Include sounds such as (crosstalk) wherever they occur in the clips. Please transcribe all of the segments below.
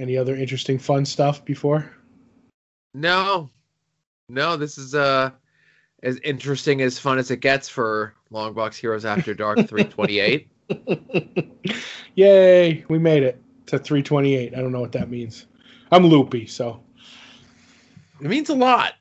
Any other interesting, fun stuff before? No, no. This is uh as interesting as fun as it gets for Longbox Heroes After Dark (laughs) 328. Yay, we made it to 328. I don't know what that means. I'm loopy, so It means a lot.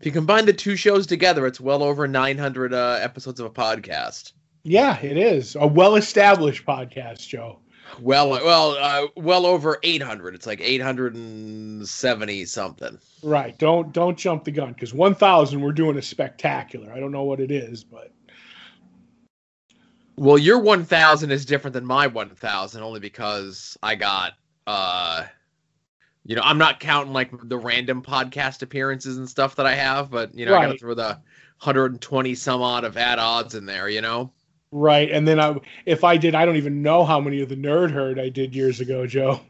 If you combine the two shows together, it's well over 900 uh, episodes of a podcast. yeah, it is a well-established podcast, Joe. Well, well, uh, well over 800. It's like 870 something. Right. Don't don't jump the gun because 1,000 we're doing a spectacular. I don't know what it is, but Well, your 1000 is different than my 1000 only because I got uh you know, I'm not counting like the random podcast appearances and stuff that I have, but you know, I got to throw the 120 some odd of At Odds in there, you know. Right. And then I, if I did, I don't even know how many of the nerd herd I did years ago, Joe.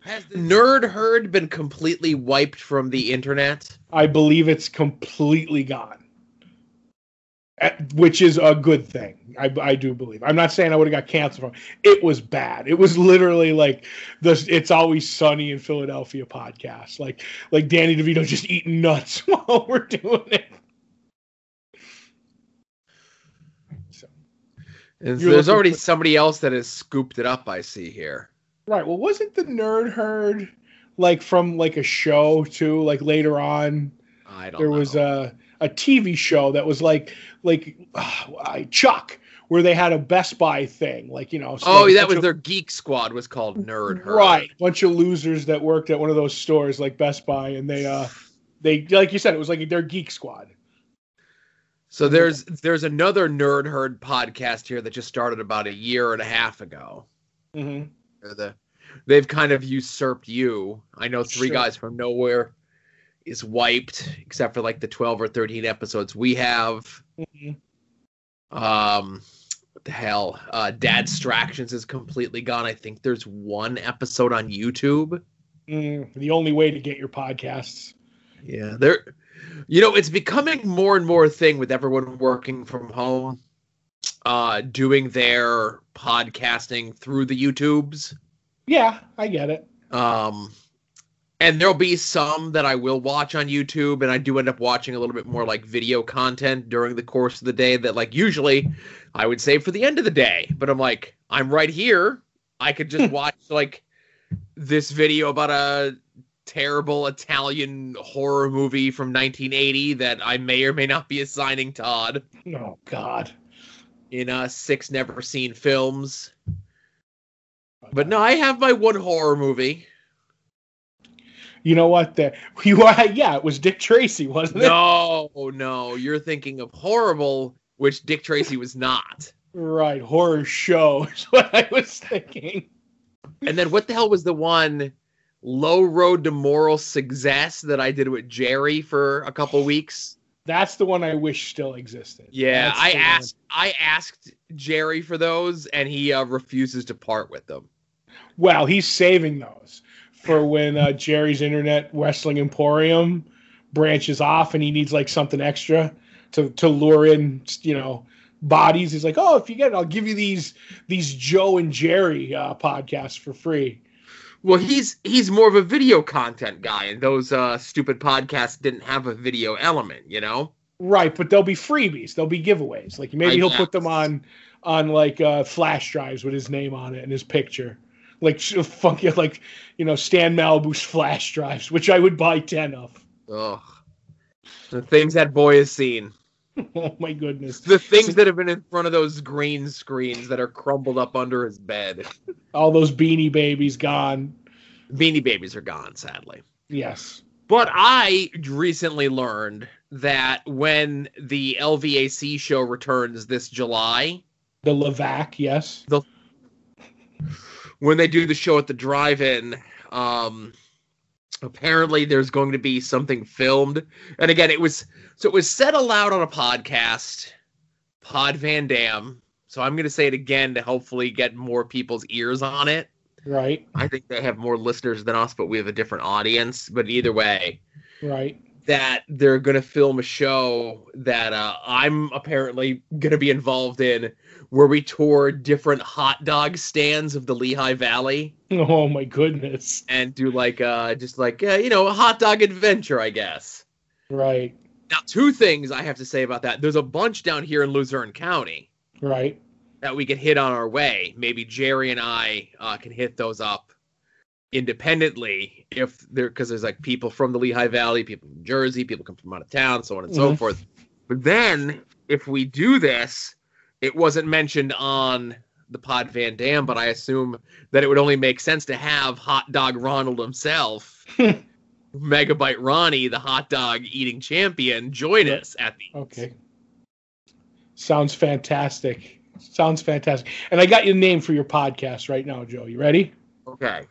Has the nerd herd been completely wiped from the internet? I believe it's completely gone, which is a good thing. I, I do believe. I'm not saying I would have got canceled from. It was bad. It was literally like the "It's Always Sunny in Philadelphia" podcast, like like Danny DeVito just eating nuts (laughs) while we're doing it. So, And You're there's already for- somebody else that has scooped it up. I see here. right. Well, wasn't the nerd herd like from like a show too? Like later on, I don't. there know. was a a TV show that was like like uh, Chuck, where they had a Best Buy thing, like you know. so Oh, that was of- their Geek Squad was called Nerd Herd. right. Bunch of losers that worked at one of those stores like Best Buy, and they uh they like you said, it was like their Geek Squad. So there's there's another Nerd Herd podcast here that just started about a year and a half ago. Mm-hmm. The they've kind of usurped you. I know three Sure. guys from nowhere is wiped, except for like the twelve or thirteen episodes we have. Mm-hmm. Um, what the hell? Uh, Dad Distractions is completely gone. I think there's one episode on YouTube. Mm, the only way to get your podcasts. Yeah, there. You know, it's becoming more and more a thing with everyone working from home, uh, doing their podcasting through the YouTubes. Yeah, I get it. Um, and there'll be some that I will watch on YouTube, and I do end up watching a little bit more like video content during the course of the day that, like, usually I would save for the end of the day. But I'm like, I'm right here. I could just (laughs) watch like this video about a terrible Italian horror movie from 1980 that I may or may not be assigning Todd Oh God. in uh, six never seen films. But no, I have my one horror movie. You know what? The, (laughs) you are, yeah, it was Dick Tracy, wasn't it? No, no, you're thinking of horrible, which Dick Tracy was not. Right, horror show (laughs) is what I was thinking. And then what the hell was the one Low Road to Moral Success that I did with Jerry for a couple weeks? That's the one I wish still existed. Yeah, That's I the one. asked I asked Jerry for those and he uh, refuses to part with them. Well, he's saving those for when uh, Jerry's Internet Wrestling Emporium branches off and he needs like something extra to to lure in, you know, bodies. He's like, "Oh, if you get it, I'll give you these these Joe and Jerry uh, podcasts for free." Well, he's he's more of a video content guy and those uh stupid podcasts didn't have a video element, you know? Right, but they'll be freebies. They'll be giveaways. Like maybe I he'll guess. put them on on like uh, flash drives with his name on it and his picture. Like funky, like you know, Stan Malibu's flash drives, which I would buy ten of. Ugh. The things that boy has seen. (laughs) Oh my goodness! The things that have been in front of those green screens that are crumbled up under his bed. All those Beanie Babies gone. Beanie Babies are gone, sadly. Yes. But I recently learned that when the LVAC show returns this July, The Levac, yes. The when they do the show at the drive-in, um, apparently there's going to be something filmed. And again, it was so it was said aloud on a podcast, Pod Van Dam. So I'm going to say it again to hopefully get more people's ears on it. Right, I think they have more listeners than us, but we have a different audience. But either way, right. that they're going to film a show that uh, I'm apparently going to be involved in where we tour different hot dog stands of the Lehigh Valley Oh my goodness. and do like uh just like uh, you know a hot dog adventure I guess. Right. Now two things I have to say about that. There's a bunch down here in Luzerne County Right. that we could hit on our way. Maybe Jerry and I uh, can hit those up independently if there because there's like people from the Lehigh Valley, people from Jersey, people come from out of town, so on and so Mhm. forth. But then if we do this, it wasn't mentioned on the Pod Van Dam, but I assume that it would only make sense to have Hot Dog Ronald himself, (laughs) Megabyte Ronnie, the hot dog eating champion, join us at the Okay. Sounds fantastic. Sounds fantastic. And I got your name for your podcast right now, Joe. You ready? Okay.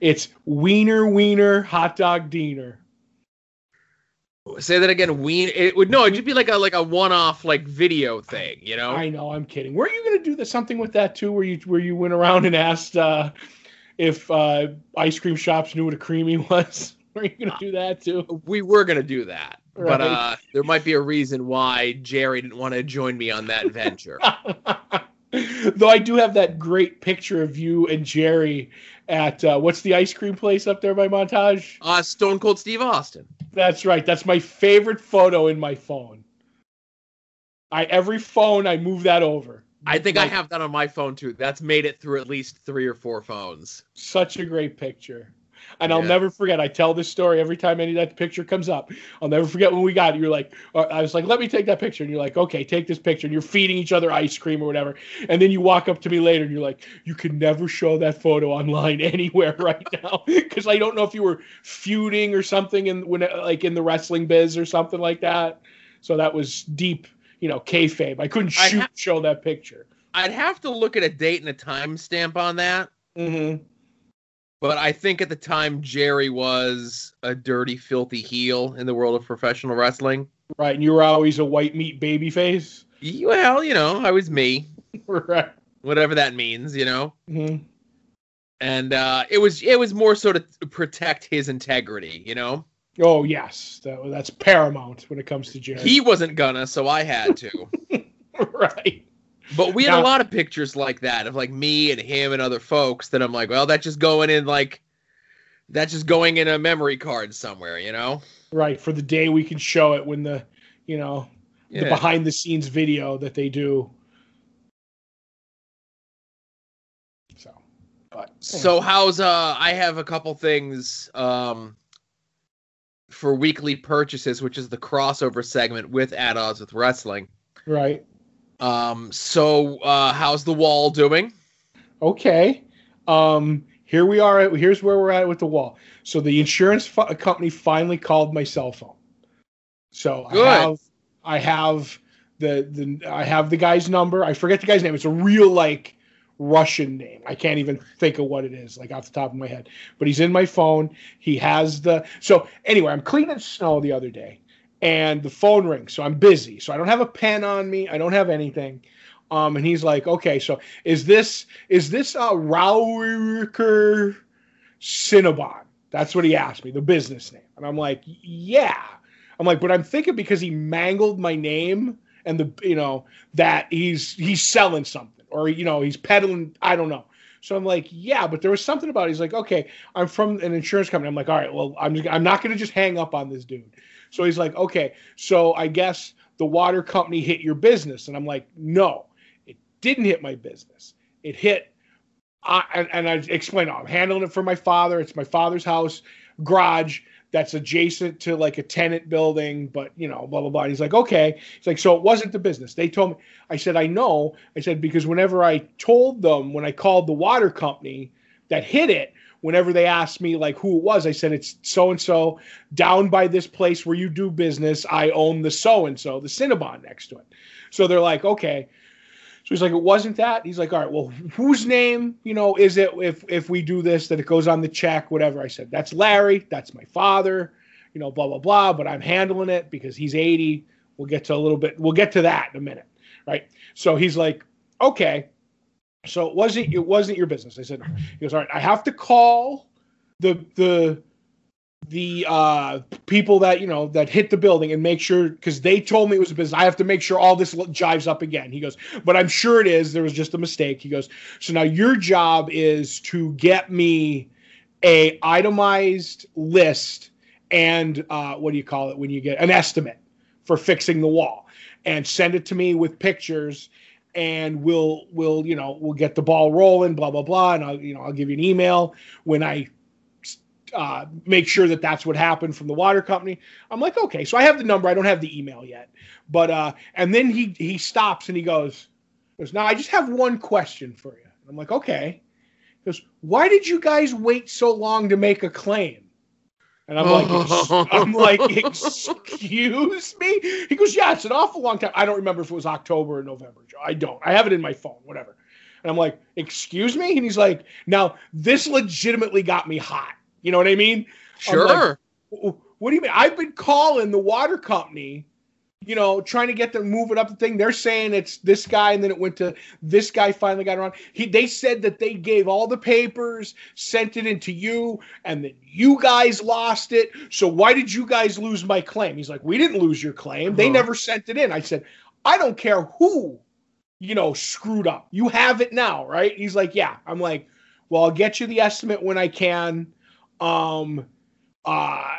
It's Wiener Wiener Hot Dog Diener. Say that again. Ween. It would no. It'd just be like a like a one-off like video thing, you know. I know, I'm kidding. Were you going to do the, something with that too, where you where you went around and asked uh, if uh, ice cream shops knew what a creamy (laughs) was? Were you going to do that too? we were gonna do that, but uh, there might be a reason why Jerry didn't want to join me on that venture. (laughs) Though I do have that great picture of you and Jerry at uh, what's the ice cream place up there by Montage? uh, Stone Cold Steve Austin. That's right. That's my favorite photo in my phone. I every phone I move that over. I think I have that on my phone too. That's made it through at least three or four phones. such a great picture. And I'll never forget. I tell this story every time any of that picture comes up. I'll never forget when we got it. You're like, I was like, let me take that picture. And you're like, okay, take this picture. And you're feeding each other ice cream or whatever. And then you walk up to me later and you're like, you can never show that photo online (laughs) anywhere right now. (laughs) Because I don't know if you were feuding or something in when like in the wrestling biz or something like that. So that was deep, you know, kayfabe. I couldn't I ha- show that picture. I'd have to look at a date and a timestamp on that. Mm-hmm. But I think at the time Jerry was a dirty, filthy heel in the world of professional wrestling. Right. And you were always a white meat baby face. Well, you know, I was me, (laughs) right. whatever that means, you know. Mhm. And uh, it was it was more so to protect his integrity, you know. Oh yes, that, that's paramount when it comes to Jerry. He wasn't gonna, so I had to. (laughs) right. But we had Now- a lot of pictures like that of like me and him and other folks that I'm like, well, that's just going in like that's just going in a memory card somewhere, you know? Right. For the day we can show it when the, you know, the Yeah. behind the scenes video that they do. So, but So how's uh I have a couple things um for weekly purchases, which is the crossover segment with At Odds with Wrestling. right. Um so uh how's the wall doing? Okay. Um, here we are. At, here's where we're at with the wall. So the insurance fu- company finally called my cell phone. So Good. I have, I have the the I have the guy's number. I forget the guy's name. It's a real like Russian name. I can't even think of what it is, like off the top of my head. But he's in my phone. He has the so anyway. I'm cleaning snow the other day, and the phone rings. So I'm busy. So I don't have a pen on me. I don't have anything. Um, and he's like, okay, so is this is this a Rauriker Cinnabon? That's what he asked me, the business name. And I'm like, yeah. I'm like, but I'm thinking because he mangled my name and the you know that he's he's selling something or you know he's peddling. I don't know. So I'm like, yeah, but there was something about. It. He's like, okay, I'm from an insurance company. I'm like, all right, well, I'm just, I'm not going to just hang up on this dude. So he's like, okay, so I guess the water company hit your business, and I'm like, no, it didn't hit my business. It hit, I, and, and I explained, oh, I'm handling it for my father. It's my father's house garage that's adjacent to like a tenant building, but you know, blah blah blah. And he's like, okay. He's like, so it wasn't the business. They told me. I said, I know. I said because whenever I told them when I called the water company that hit it, whenever they asked me like who it was, I said it's so and so down by this place where you do business. I own the so and so, the Cinnabon next to it. So they're like, okay. So he's like, it wasn't that. He's like, all right, well, whose name, you know, is it if if we do this that it goes on the check, whatever. I said, that's Larry. That's my father. You know, blah blah blah. But I'm handling it because he's 80. We'll get to a little bit. We'll get to that in a minute, right? So he's like, okay. So it wasn't it wasn't your business. I said, he goes, all right. I have to call the the the uh, people that you know that hit the building and make sure because they told me it was a business. I have to make sure all this jives up again. He goes, but I'm sure it is. There was just a mistake. He goes, so now your job is to get me a itemized list and uh, what do you call it when you get an estimate for fixing the wall and send it to me with pictures and we'll we'll you know we'll get the ball rolling blah blah blah and I'll you know I'll give you an email when I uh, make sure that that's what happened from the water company. I'm like, okay, so I have the number. I don't have the email yet, but uh, and then he he stops and he goes, goes, now I just have one question for you. I'm like, okay. He goes, why did you guys wait so long to make a claim? And I'm like, (laughs) I'm like, excuse me? He goes, yeah, it's an awful long time. I don't remember if it was October or November, I don't. I have it in my phone, whatever. And I'm like, excuse me? And he's like, now this legitimately got me hot. You know what I mean? Sure. Like, what do you mean? I've been calling the water company, you know, trying to get them moving up the thing. They're saying it's this guy, and then it went to this guy. Finally got around. He they said that they gave all the papers, sent it into you, and then you guys lost it. So why did you guys lose my claim? He's like, we didn't lose your claim. They uh-huh. never sent it in. I said, I don't care who, you know, screwed up. You have it now, right? He's like, yeah. I'm like, well, I'll get you the estimate when I can um, uh,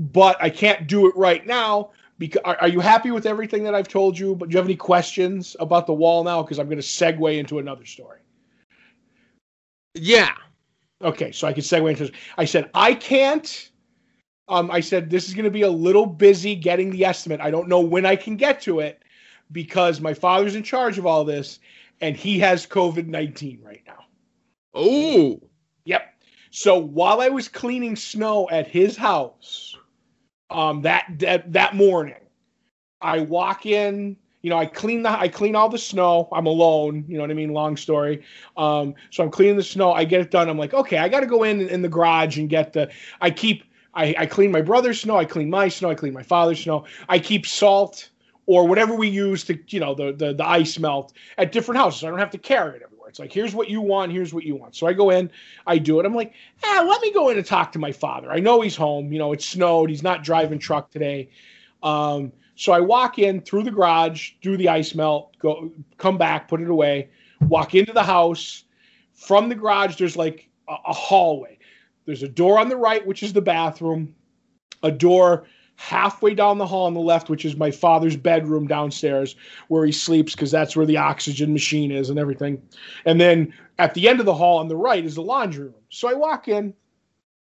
but I can't do it right now. Because are, are, you happy with everything that I've told you? But do you have any questions about the wall now? Because I'm going to segue into another story. Yeah. Okay, so I can segue into. I said I can't. Um, I said this is going to be a little busy getting the estimate. I don't know when I can get to it because my father's in charge of all this, and he has COVID nineteen right now. Oh. So while I was cleaning snow at his house, um, that that that morning, I walk in. You know, I clean the I clean all the snow. I'm alone. You know what I mean? Long story. Um, so I'm cleaning the snow. I get it done. I'm like, okay, I got to go in in the garage and get the. I keep. I, I clean my brother's snow. I clean my snow. I clean my father's snow. I keep salt or whatever we use to, you know, the the, the ice melt at different houses. I don't have to carry it it's like, here's what you want, here's what you want. So I go in, I do it. I'm like, ah, let me go in and talk to my father. I know he's home. You know, it snowed. He's not driving truck today. Um, so I walk in through the garage, do the ice melt, go come back, put it away, walk into the house. From the garage, there's like a, a hallway. There's a door on the right, which is the bathroom, a door halfway down the hall on the left, which is my father's bedroom downstairs where he sleeps because that's where the oxygen machine is and everything. And then at the end of the hall on the right is the laundry room. So I walk in.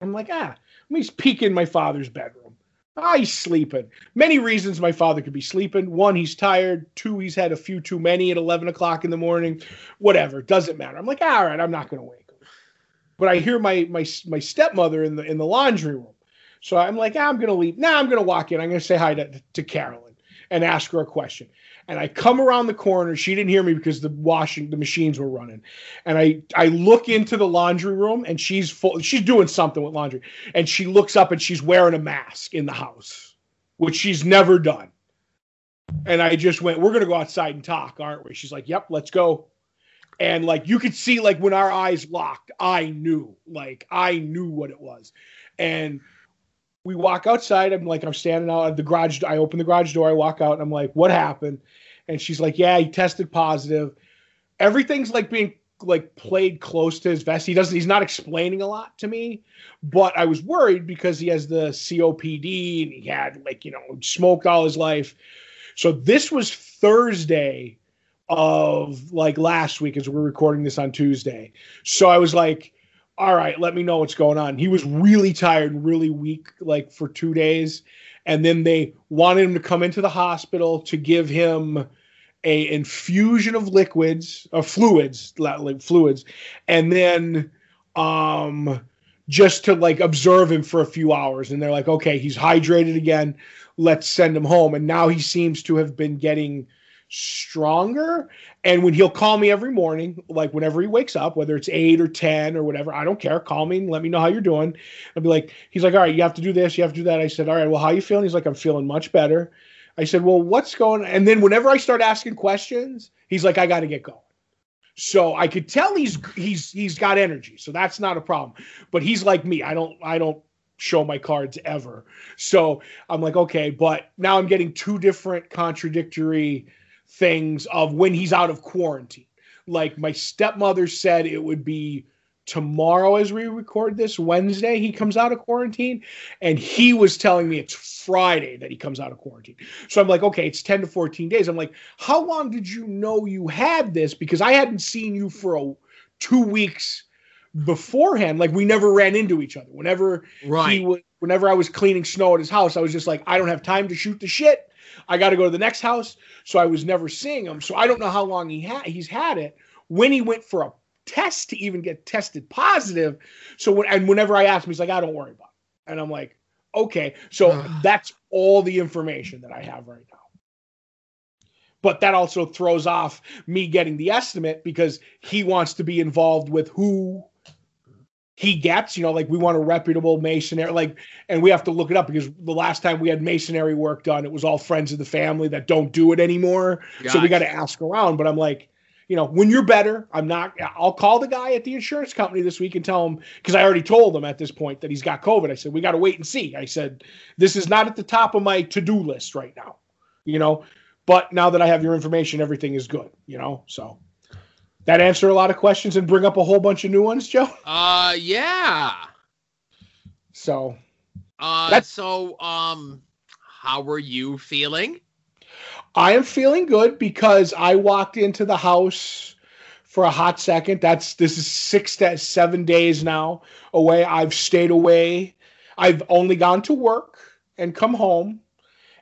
I'm like, ah, let me peek in my father's bedroom. Ah, he's sleeping. Many reasons my father could be sleeping. One, he's tired. Two, he's had a few too many at 11 o'clock in the morning. Whatever, doesn't matter. I'm like, all right, I'm not going to wake him. But I hear my my my stepmother in the in the laundry room so I'm like, ah, I'm going to leave. Now I'm going to walk in. I'm going to say hi to, to Carolyn and ask her a question. And I come around the corner. She didn't hear me because the washing, the machines were running. And I, I look into the laundry room and she's full, she's doing something with laundry. And she looks up and she's wearing a mask in the house, which she's never done. And I just went, we're going to go outside and talk, aren't we? She's like, yep, let's go. And like, you could see like when our eyes locked, I knew, like, I knew what it was. And we walk outside. I'm like, I'm standing out at the garage. I open the garage door. I walk out and I'm like, what happened? And she's like, yeah, he tested positive. Everything's like being like played close to his vest. He doesn't, he's not explaining a lot to me, but I was worried because he has the COPD and he had like, you know, smoked all his life. So this was Thursday of like last week as we're recording this on Tuesday. So I was like, all right, let me know what's going on. He was really tired and really weak, like for two days. And then they wanted him to come into the hospital to give him a infusion of liquids, of fluids, like fluids, and then um just to like observe him for a few hours. And they're like, okay, he's hydrated again. Let's send him home. And now he seems to have been getting stronger. And when he'll call me every morning, like whenever he wakes up, whether it's eight or 10 or whatever, I don't care. Call me and let me know how you're doing. I'll be like, he's like, all right, you have to do this, you have to do that. I said, all right, well, how you feeling? He's like, I'm feeling much better. I said, well, what's going on? And then whenever I start asking questions, he's like, I got to get going. So I could tell he's he's he's got energy. So that's not a problem. But he's like me. I don't I don't show my cards ever. So I'm like, okay, but now I'm getting two different contradictory things of when he's out of quarantine. Like my stepmother said it would be tomorrow as we record this Wednesday he comes out of quarantine and he was telling me it's Friday that he comes out of quarantine. So I'm like okay it's 10 to 14 days. I'm like how long did you know you had this because I hadn't seen you for a 2 weeks beforehand like we never ran into each other. Whenever Right. he was whenever I was cleaning snow at his house I was just like I don't have time to shoot the shit. I got to go to the next house. So I was never seeing him. So I don't know how long he had he's had it when he went for a test to even get tested positive. So when and whenever I asked him, he's like, I don't worry about it. And I'm like, okay. So that's all the information that I have right now. But that also throws off me getting the estimate because he wants to be involved with who he gets, you know, like we want a reputable masonry, like, and we have to look it up because the last time we had masonry work done, it was all friends of the family that don't do it anymore. So we got to ask around. But I'm like, you know, when you're better, I'm not. I'll call the guy at the insurance company this week and tell him because I already told him at this point that he's got COVID. I said we got to wait and see. I said this is not at the top of my to do list right now, you know. But now that I have your information, everything is good, you know. So that answer a lot of questions and bring up a whole bunch of new ones, Joe. Uh, yeah. So Uh, That's- so um, how are you feeling? I am feeling good because I walked into the house for a hot second. That's this is six to seven days now away. I've stayed away. I've only gone to work and come home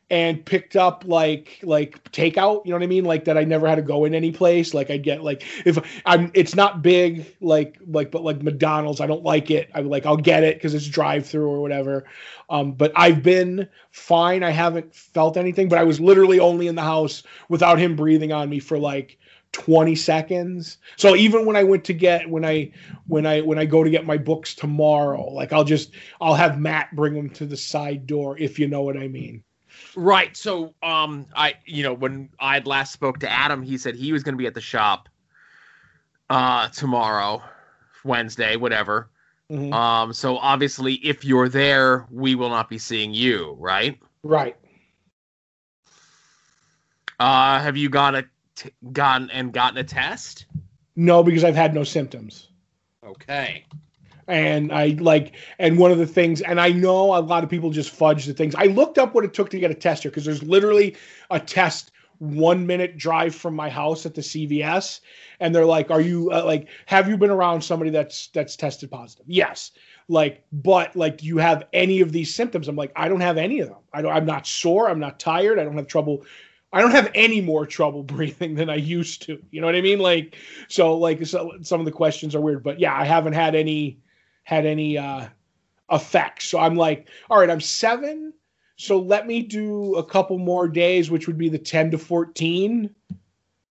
and picked up like like takeout, you know what I mean? Like that I never had to go in any place. Like I get like if I'm it's not big like like but like McDonald's, I don't like it. I'm like I'll get it because it's drive through or whatever. Um, but I've been fine. I haven't felt anything, but I was literally only in the house without him breathing on me for like 20 seconds. So even when I went to get when I when I when I go to get my books tomorrow, like I'll just I'll have Matt bring them to the side door if you know what I mean. Right. So, um, I, you know, when I had last spoke to Adam, he said he was going to be at the shop, uh, tomorrow, Wednesday, whatever. Mhm. Um, so obviously, if you're there, we will not be seeing you, right? Right. Uh, have you got a t- gotten and gotten a test? No, because I've had no symptoms. Okay. And I like and one of the things and I know a lot of people just fudge the things. I looked up what it took to get a tester because there's literally a test one minute drive from my house at the CVS and they're like are you uh, like have you been around somebody that's that's tested positive? Yes. Like but like do you have any of these symptoms? I'm like I don't have any of them. I don't I'm not sore, I'm not tired, I don't have trouble I don't have any more trouble (laughs) breathing than I used to. You know what I mean? Like so like so, some of the questions are weird, but yeah, I haven't had any had any uh effects. So I'm like, all right, I'm seven. So let me do a couple more days, which would be the 10 to 14.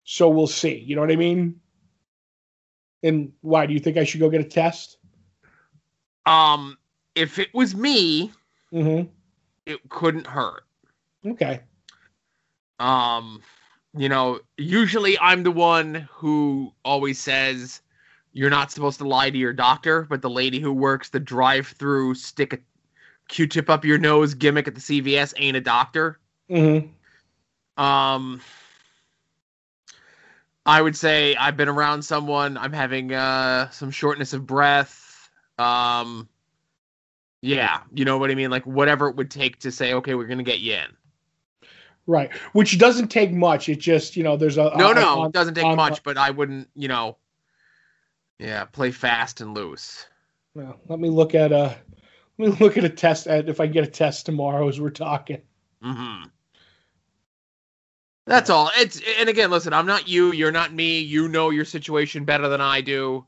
So we'll see. You know what I mean? And why do you think I should go get a test? Um, if it was me, Mm-hmm. it couldn't hurt. Okay. um you know usually i'm the one who always says you're not supposed to lie to your doctor but the lady who works the drive through stick a q-tip up your nose gimmick at the cvs ain't a doctor Mm-hmm. um i would say i've been around someone i'm having uh some shortness of breath um yeah you know what i mean like whatever it would take to say okay we're gonna get you in Right. Which doesn't take much. It just, you know, there's a No, a- no, on- it doesn't take on- much, but I wouldn't, you know, yeah, play fast and loose. Well, let me look at a let me (laughs) look at a test at if I get a test tomorrow as we're talking. hmm That's all. It's and again, listen, I'm not you, you're not me. You know your situation better than I do.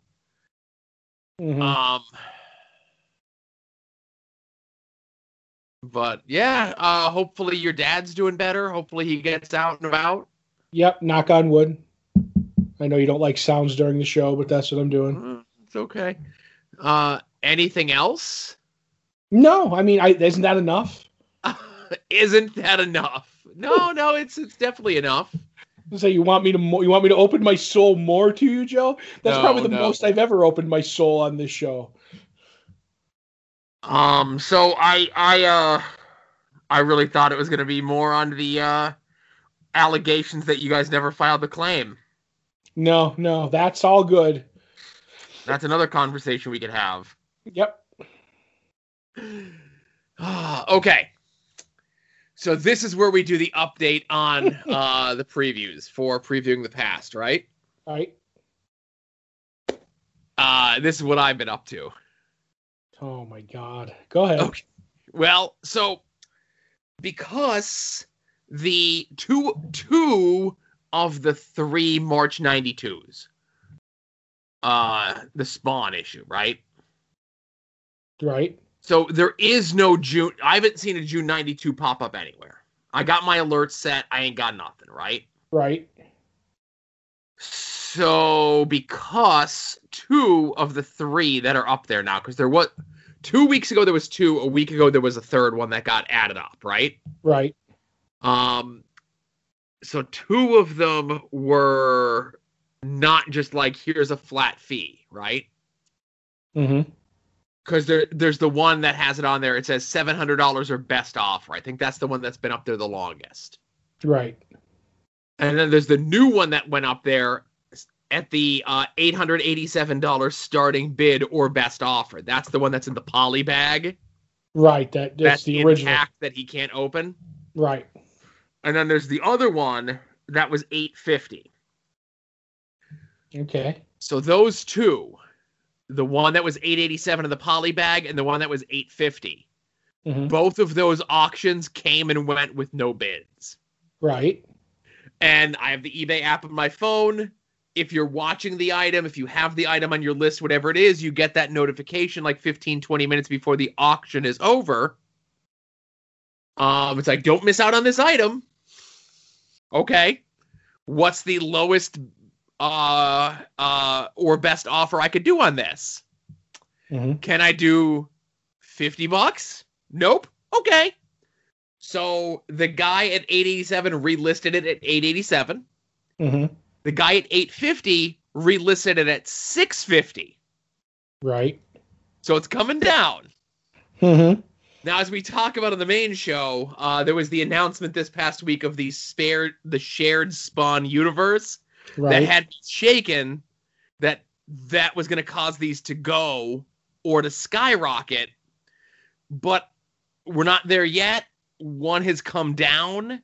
Mhm. Um, but yeah, uh, hopefully your dad's doing better. Hopefully he gets out and about. Yep, knock on wood. I know you don't like sounds during the show, but that's what I'm doing. Mm, It's okay. Uh, anything else? No, I mean, I, isn't that enough? (laughs) Isn't that enough? No, no, it's it's definitely enough. So you want me to mo- you want me to open my soul more to you, Joe? That's No, probably the no. most I've ever opened my soul on this show. Um, so I I uh I really thought it was gonna be more on the uh allegations that you guys never filed the claim. No, no, that's all good. That's another conversation we could have. Yep. (sighs) okay. So this is where we do the update on (laughs) uh the previews for previewing the past, right? All right. Uh this is what I've been up to. Oh my god. Go ahead. Okay. Well, so because the two two of the three March 92s uh the spawn issue, right? Right. So there is no June I haven't seen a June 92 pop up anywhere. I got my alerts set, I ain't got nothing, right? Right. So because two of the three that are up there now, because there was two weeks ago there was two, a week ago there was a third one that got added up, right? Right. Um, so two of them were not just like here's a flat fee, right? Mm-hmm. Because there, there's the one that has it on there. It says seven hundred dollars or best offer. I think that's the one that's been up there the longest. Right. And then there's the new one that went up there at the uh, eight hundred eighty-seven dollars starting bid or best offer. That's the one that's in the poly bag. Right. That that's, That's the original. that he can't open. Right. And then there's the other one that was eight fifty. Okay. So those two, the one that was 887 in the poly bag and the one that was 850, hmm both of those auctions came and went with no bids. Right. And I have the eBay app on my phone. If you're watching the item, if you have the item on your list, whatever it is, you get that notification like 15, 20 minutes before the auction is over. Um, it's like, don't miss out on this item. Okay. What's the lowest uh uh or best offer I could do on this? hmm Can I do 50 bucks? Nope. Okay. So the guy at 887 relisted it at 887. hmm The guy at 850 relisted it at 650. Right. So it's coming down. hmm Now, as we talk about on the main show, uh, there was the announcement this past week of the spared, the shared spawn universe that had shaken that that was going to cause these to go or to skyrocket. But we're not there yet. One has come down.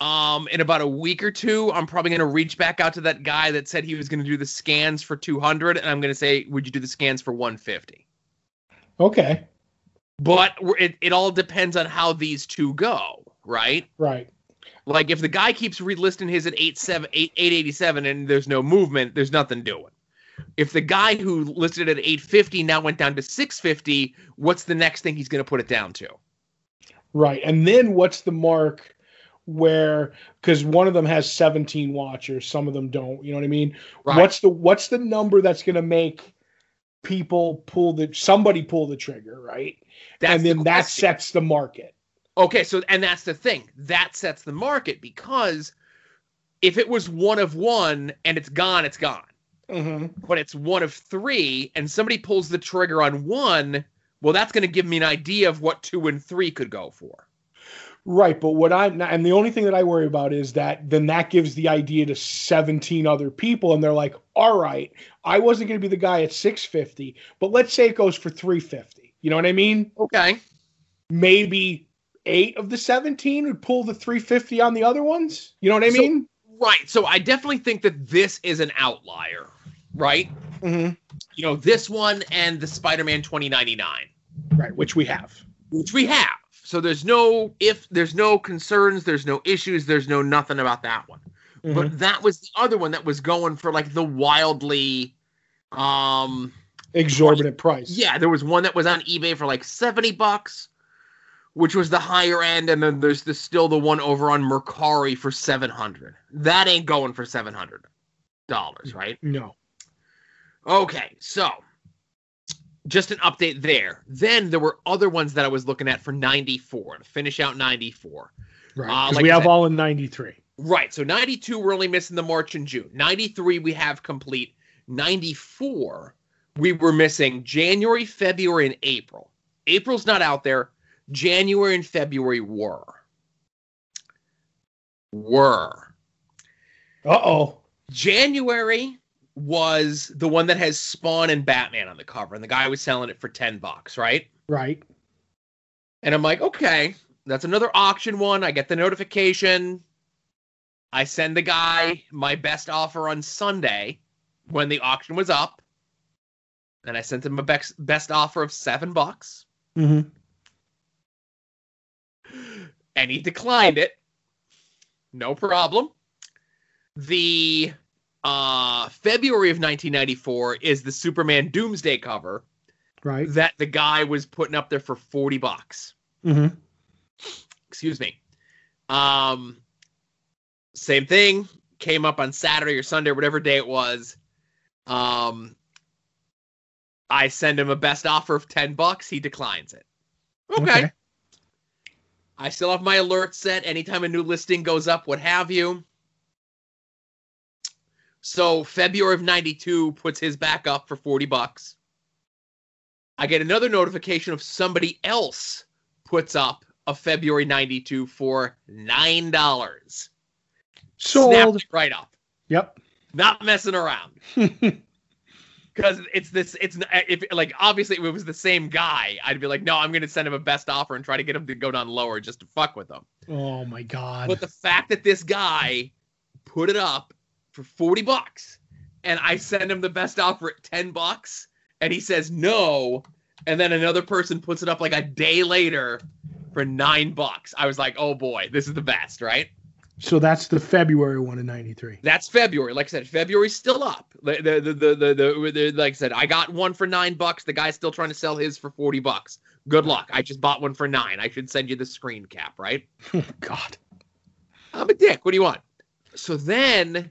Um, in about a week or two, I'm probably going to reach back out to that guy that said he was going to do the scans for 200, and I'm going to say, "Would you do the scans for 150?" okay. But it, it all depends on how these two go, right? Right. Like if the guy keeps relisting his at 87, 8, 887 and there's no movement, there's nothing doing. If the guy who listed it at 850 now went down to 650, what's the next thing he's going to put it down to? Right. And then what's the mark where because one of them has 17 watchers, some of them don't. You know what I mean? Right. What's the what's the number that's gonna make people pull the somebody pull the trigger, right? That's and the then that sets the market. Okay, so and that's the thing. That sets the market because if it was one of one and it's gone, it's gone. Mm-hmm. But it's one of three and somebody pulls the trigger on one, well, that's going to give me an idea of what two and three could go for. Right, but what I'm not, and the only thing that I worry about is that then that gives the idea to 17 other people, and they're like, all right, I wasn't going to be the guy at 650, but let's say it goes for 350. You know what I mean? Okay. Maybe eight of the 17 would pull the 350 on the other ones. You know what I So- mean? Right. So I definitely think that this is an outlier, right? Mm-hmm. You know, this one and the Spider-Man 2099, Right, which we have. which we have. So there's no if there's no concerns, there's no issues, there's no nothing about that one. Mhm. But that was the other one that was going for like the wildly um Exorbitant price. yeah, there was one that was on eBay for like 70 bucks, which was the higher end, and then there's the still the one over on Mercari for 700. That ain't going for 700 dollars, right? No. Okay, so just an update there. Then there were other ones that I was looking at for 94 to finish out 94. Right. Uh, like we have all in 93. Right, so 92 we're only missing the March and June. 93 we have complete. 94 we were missing January, February, and April. April's not out there. January and February were. Were. Uh oh. January was the one that has Spawn and Batman on the cover, and the guy was selling it for 10 bucks, right? Right. And I'm like, okay, that's another auction one. I get the notification. I send the guy my best offer on Sunday when the auction was up. And I sent him a best, best offer of seven bucks. Mm-hmm. And he declined it. No problem. The uh, February of 1994 is the Superman Doomsday cover Right. that the guy was putting up there for 40 bucks. Mm-hmm. excuse me. Um, same thing came up on Saturday or Sunday, whatever day it was. Um, I send him a best offer of ten bucks. He declines it. Okay. I still have my alert set. Anytime a new listing goes up, what have you. So February of '92 puts his back up for forty bucks. I get another notification of somebody else puts up a February 92 for $9. Snapped Sold. it right up. Yep. Not messing around. (laughs) Because it's this, it's if like obviously if it was the same guy, I'd be like, no, I'm gonna send him a best offer and try to get him to go down lower just to fuck with him. oh my god. But the fact that this guy put it up for 40 bucks and I send him the best offer at 10 bucks and he says no, and then another person puts it up like a day later for nine bucks. I was like, oh boy, this is the best, right? so that's the February one in '93. That's February. Like I said, February's still up. The the the the, the, the, like I said, I got one for nine bucks. The guy's still trying to sell his for 40 bucks. Good luck. I just bought one for nine. I should send you the screen cap, right? Oh (laughs) god. I'm a dick. What do you want? So then,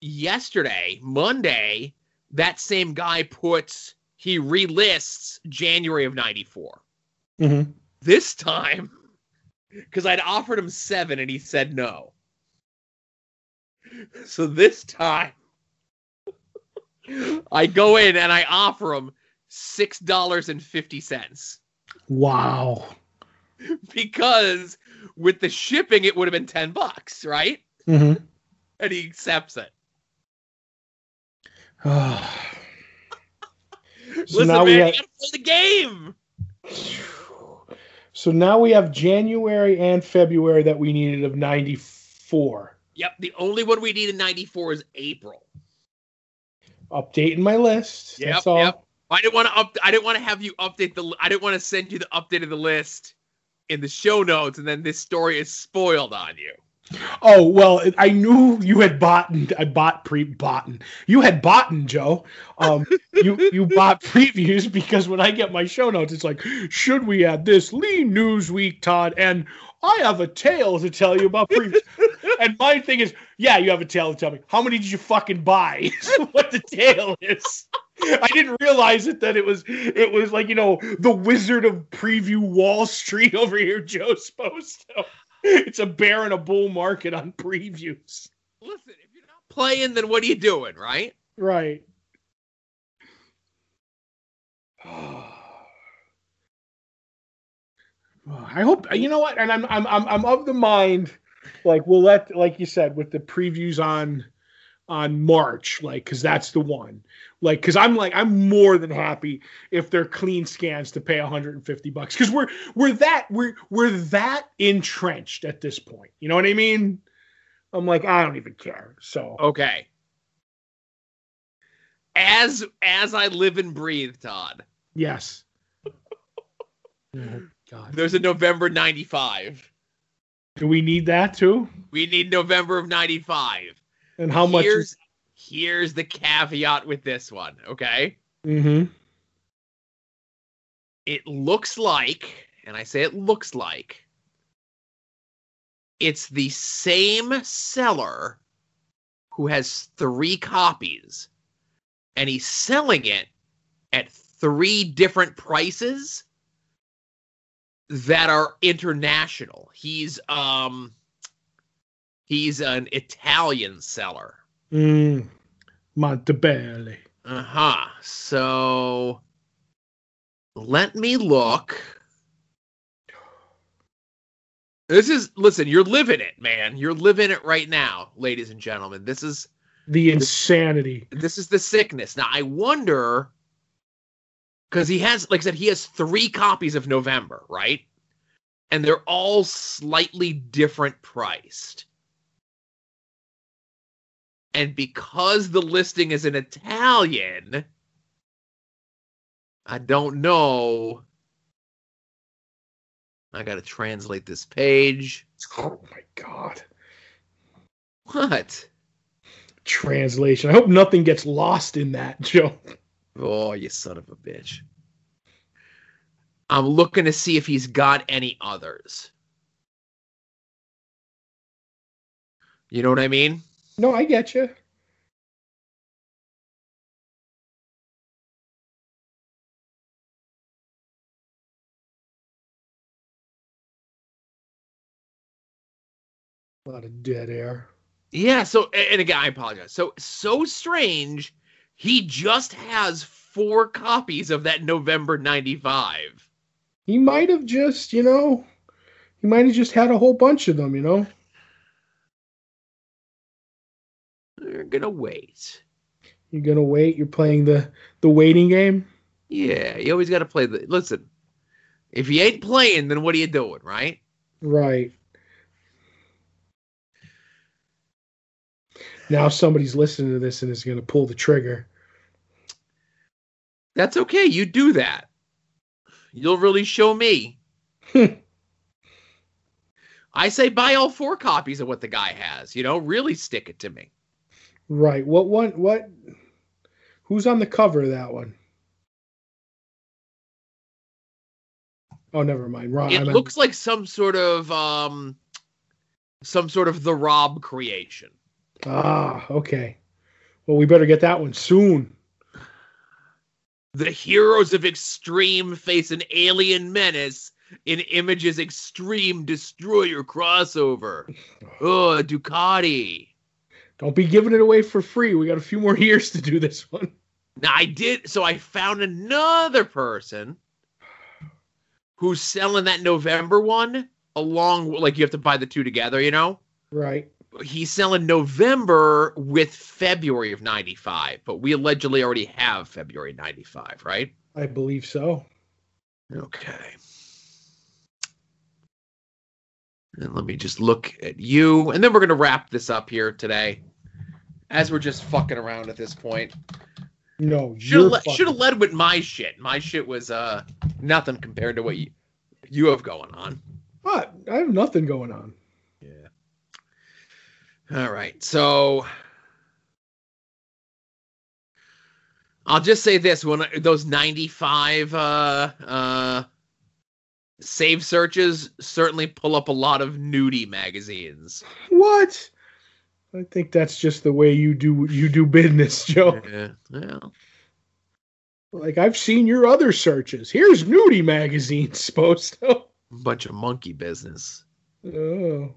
yesterday, Monday, that same guy puts he relists January of '94. Mm-hmm. This time, (laughs) because I'd offered him seven and he said no. (laughs) So this time, (laughs) I go in and I offer him six dollars and fifty cents Wow. because with the shipping it would have been ten bucks, right? Mm-hmm. And he accepts it. (sighs) so Listen, now man, we have. gotta play the game. (sighs) So now we have January and February that we needed of '94. Yep, the only one we need in '94 is April. Updating my list. Yep, That's all. yep. I didn't want to up. I didn't want to have you update the. I didn't want to send you the update of the list in the show notes, and then this story is spoiled on you. Oh well, I knew you had bought. I bought pre bought. You had bought, Joe. Um, (laughs) you you bought previews because when I get my show notes, it's like, should we add this Lee Newsweek, Todd? And I have a tale to tell you about previews. (laughs) and my thing is, yeah, you have a tale to tell me. How many did you fucking buy? (laughs) What the tale is. I didn't realize it that it was it was like you know the Wizard of Preview Wall Street over here, Joe Sposto. (laughs) It's a bear and a bull market on previews. Listen, if you're not playing, then what are you doing, right? Right. (sighs) I hope you know what, and I'm I'm I'm I'm of the mind, like we'll let like you said with the previews on on March, like because that's the one, like because I'm like I'm more than happy if they're clean scans to pay 150 bucks because we're we're that we're we're that entrenched at this point. You know what I mean? I'm like I don't even care. So Okay. As as I live and breathe, Todd. yes. Oh, (laughs) God. There's a November '95. Do we need that too? We need November of '95. And how much? Here's here's the caveat with this one. Okay. Mm-hmm. it looks like, and I say it looks like, it's the same seller who has three copies, and he's selling it at three different prices that are international. He's um he's an Italian seller. Mm. Montebello. Uh-huh. So Let me look. This is listen, you're living it, man. You're living it right now, ladies and gentlemen. This is The insanity. this is the sickness. Now I wonder because he has, like I said, he has three copies of November, right? And they're all slightly different priced. And because the listing is in Italian, I don't know. I got to translate this page. Oh my god. What? Translation. I hope nothing gets lost in that, (laughs) Joe. Oh, you son of a bitch. I'm looking to see if he's got any others. You know what I mean? No, I get you. A lot of dead air. Yeah, so and again, I apologize. So so strange. He just has four copies of that November 95. He might have just, you know, he might have just had a whole bunch of them, you know. We're gonna wait. You're gonna wait. You're playing the the waiting game. Yeah, you always gotta play the listen. If you ain't playing, then what are you doing, right? Right. Now somebody's listening to this and is gonna pull the trigger. That's okay. You do that. You'll really show me. (laughs) I say buy all four copies of what the guy has. You know, really stick it to me. Right. What one? What? Who's on the cover of that one? Oh, never mind. Wrong. It I meant- looks like some sort of um some sort of the Rob creation. Ah, okay. Well, we better get that one soon. The heroes of extreme face an alien menace in Image's extreme destroyer crossover. (sighs) Oh, Ducati. Don't be giving it away for free. We got a few more (laughs) years to do this one. Now I did so I found another person who's selling that November one along like you have to buy the two together, you know? Right. He's selling November with February of 95, but we allegedly already have February 95, right? I believe so. Okay. And let me just look at you and then we're going to wrap this up here today. As we're just fucking around at this point. No, Should you're have le- should have led with my shit. My shit was uh nothing compared to what you you have going on. What? I have nothing going on. Yeah. All right. So I'll just say this when those 95 uh uh save searches certainly pull up a lot of nudie magazines. What? I think that's just the way you do you do business, (laughs) Joe. Yeah. Well, Like I've seen your other searches. Here's nudie magazines, (laughs) supposed to. bunch of monkey business. Oh.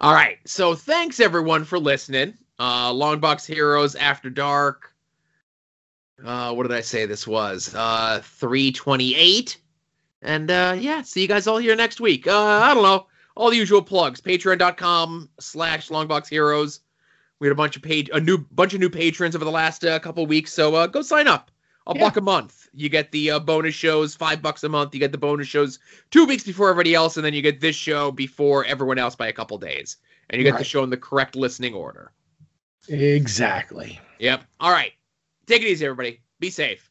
All right. So thanks everyone for listening. Uh Longbox Heroes After Dark. Uh what did I say this was? Uh 328. And uh yeah, see you guys all here next week. Uh I don't know. All the usual plugs. Patreon.com slash Longbox Heroes. We had a bunch of page a new bunch of new patrons over the last uh, couple weeks, so uh go sign up. A Yeah. buck a month. You get the uh, bonus shows, five bucks a month. You get the bonus shows two weeks before everybody else, and then you get this show before everyone else by a couple days. And you get the show in the correct listening order. Exactly. Yep. All right. Take it easy, everybody. Be safe.